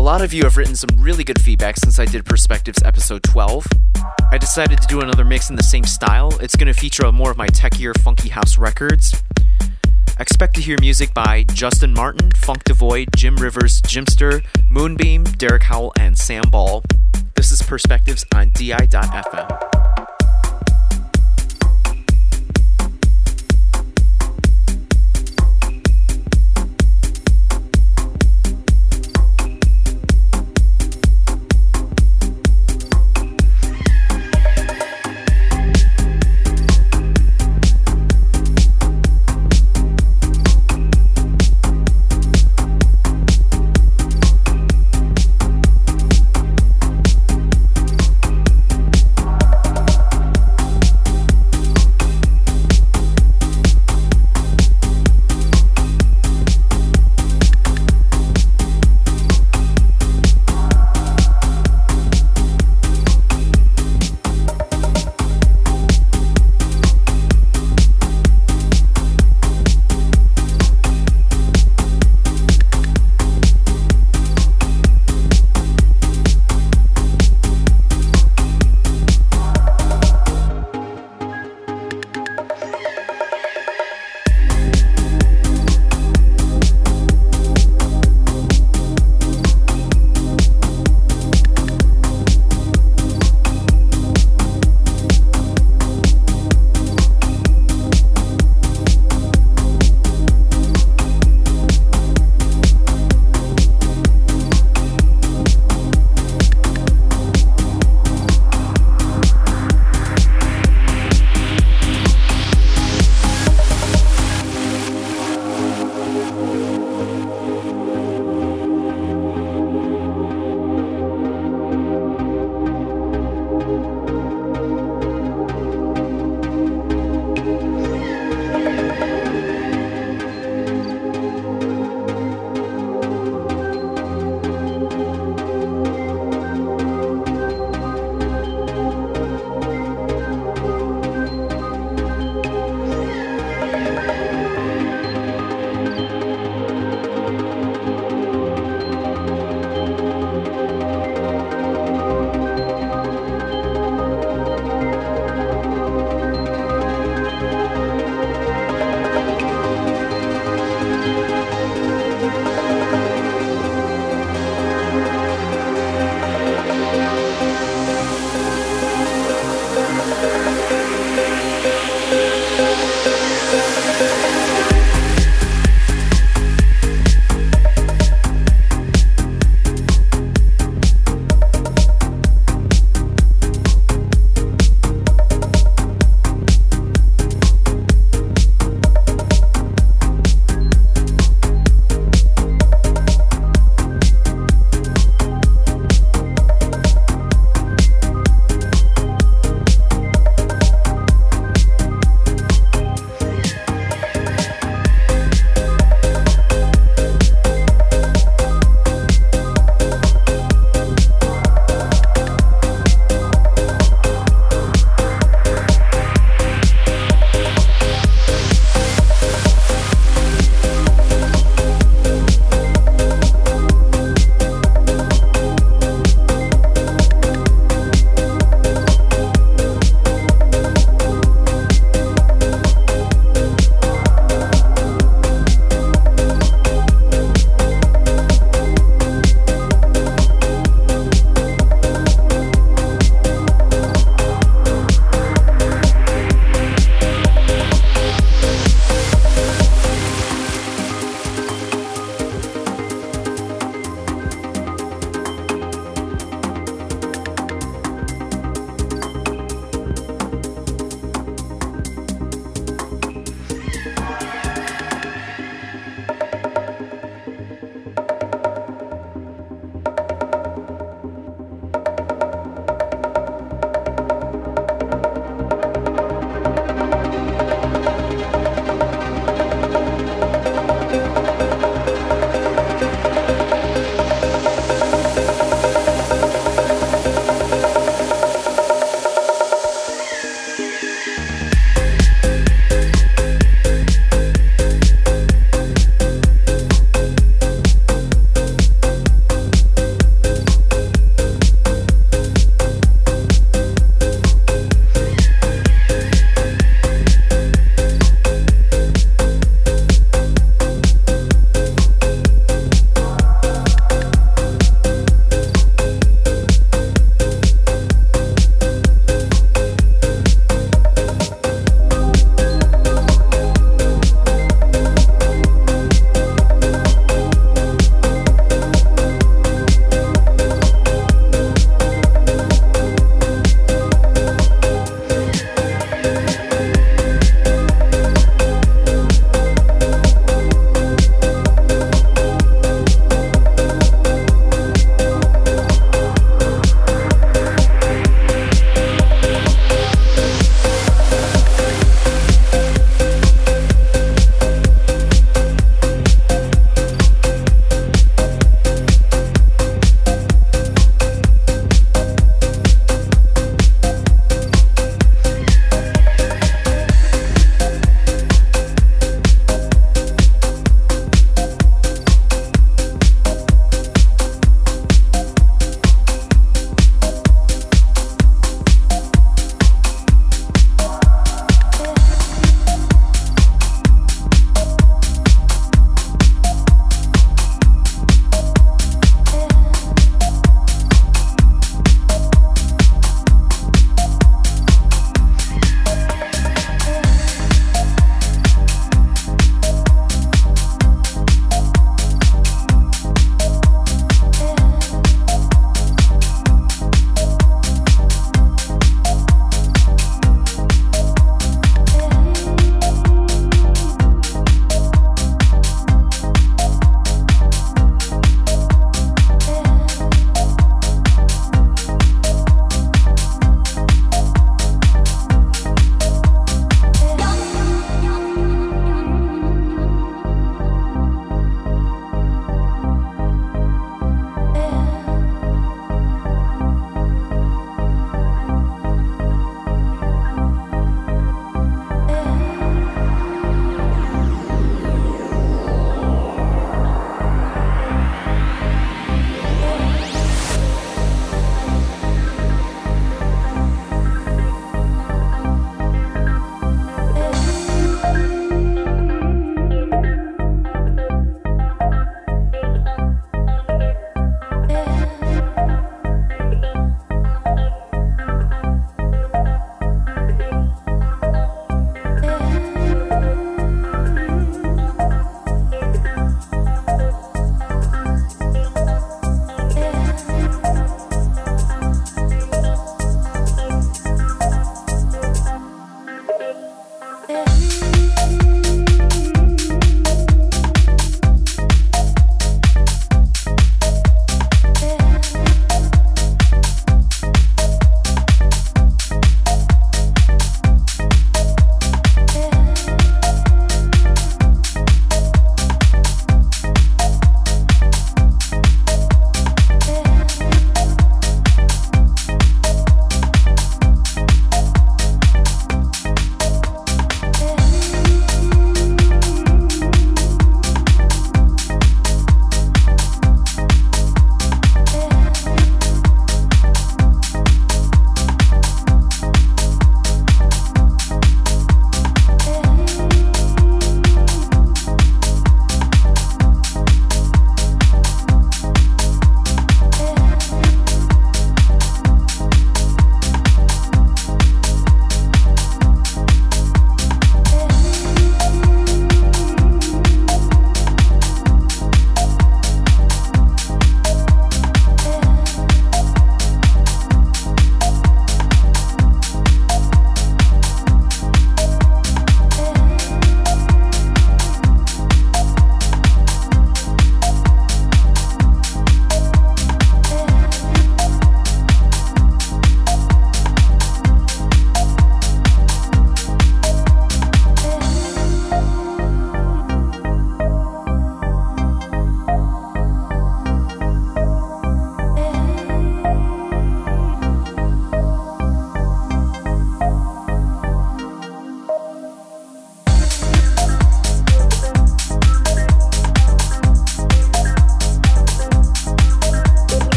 A lot of you have written some really good feedback since I did Perspectives episode 12. I decided to do another mix in the same style. It's going to feature more of my techier funky house records. Expect to hear music by Justin Martin, Funk D'Void, Jim Rivers, Jimster, Moonbeam, Derek Howell, and Sam Ball. This is Perspectives on DI.FM.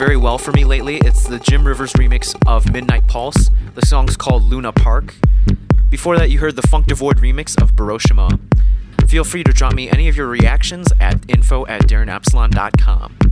very well for me lately. It's the Jim Rivers remix of Midnight Pulse. The song's called Luna Park. Before that, you heard the Funk D'Void remix of Baroshima. Feel free to drop me any of your reactions at info at darinepsilon.com.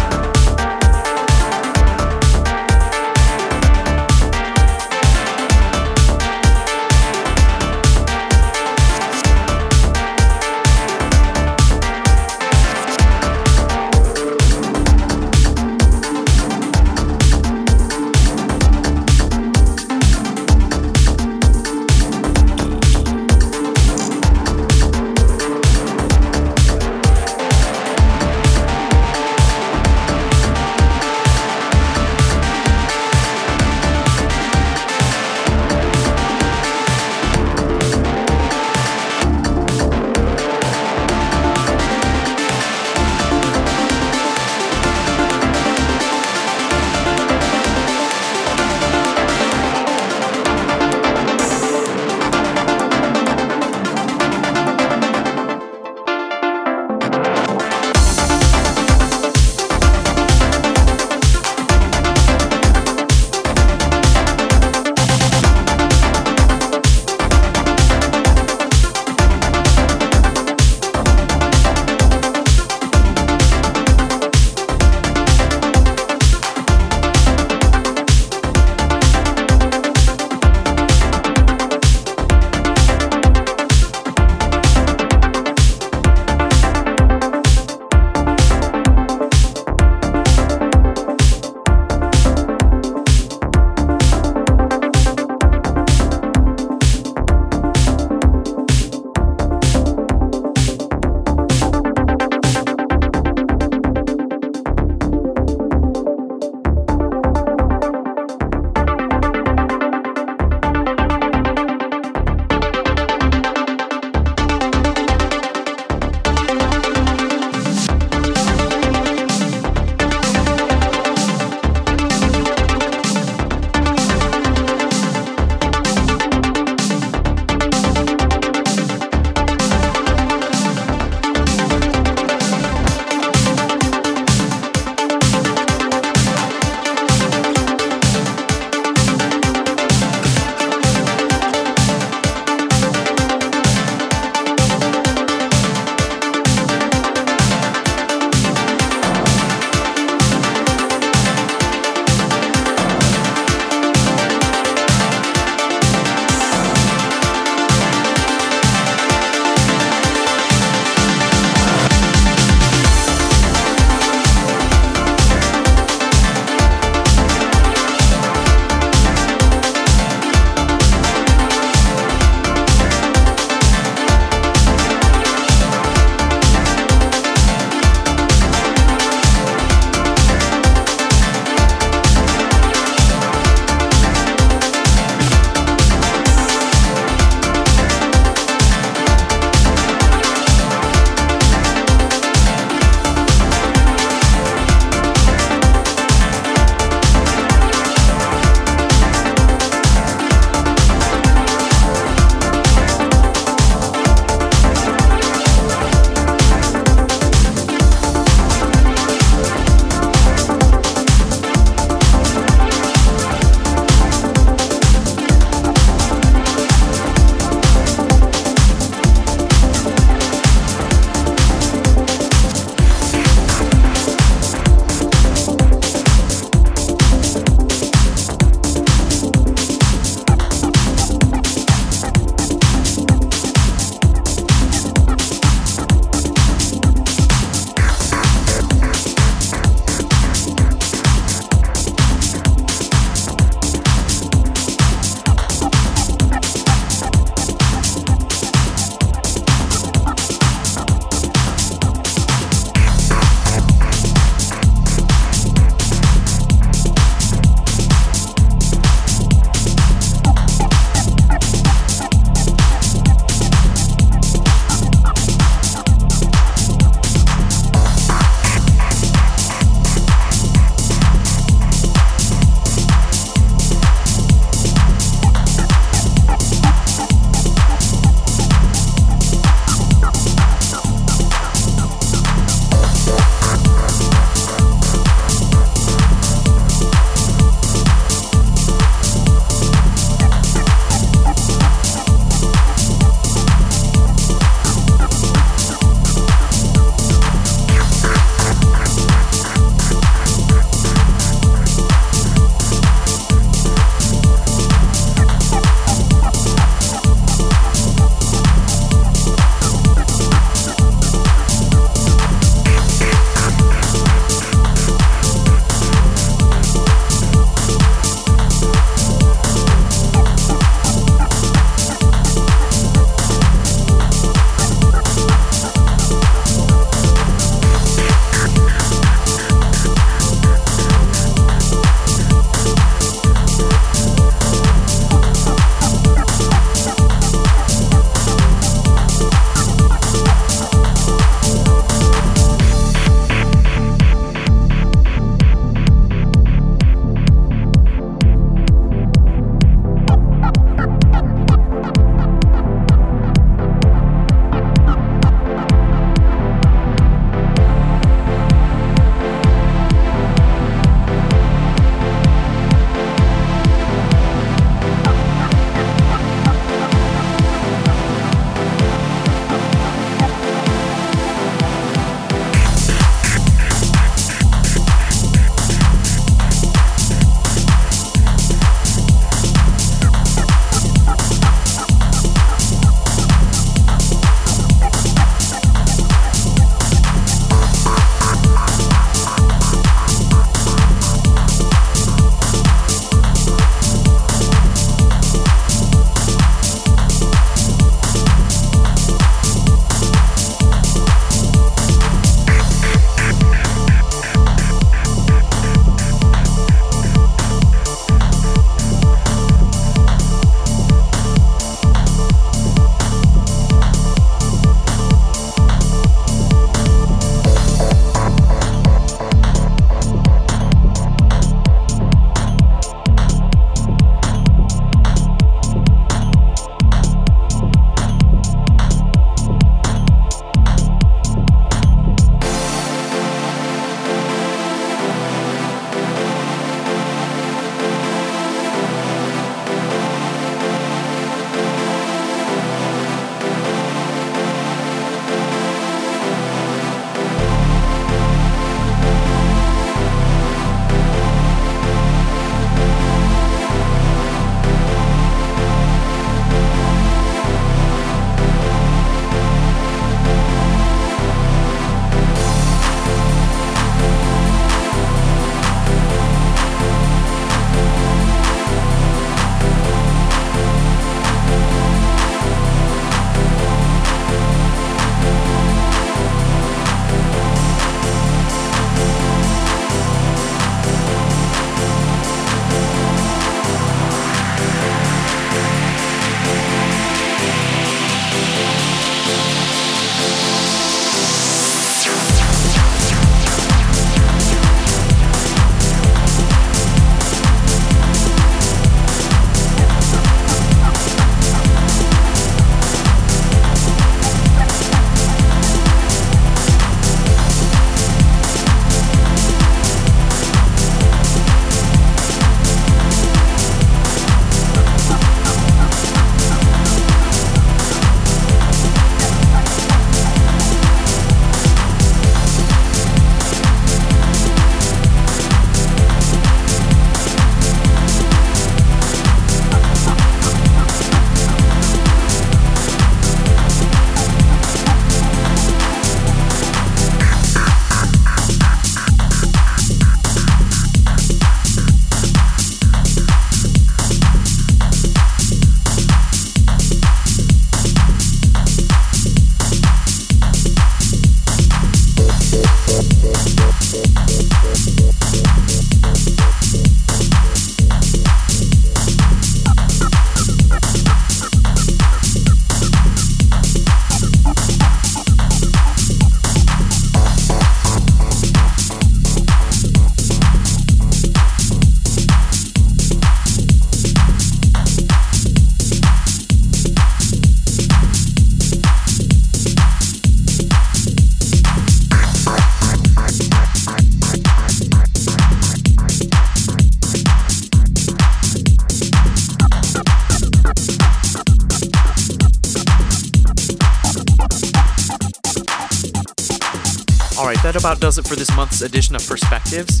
about does it for this month's edition of Perspectives.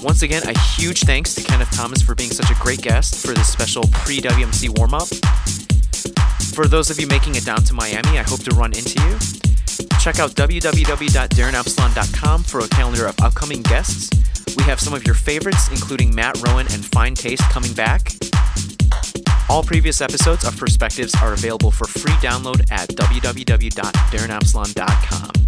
Once again, a huge thanks to Kenneth Thomas for being such a great guest for this special pre WMC warm up. For those of you making it down to Miami, I hope to run into you. Check out www.darinepsilon.com for a calendar of upcoming guests. We have some of your favorites, including Matt Rowan and Fine Taste, coming back. All previous episodes of Perspectives are available for free download at www.darinepsilon.com.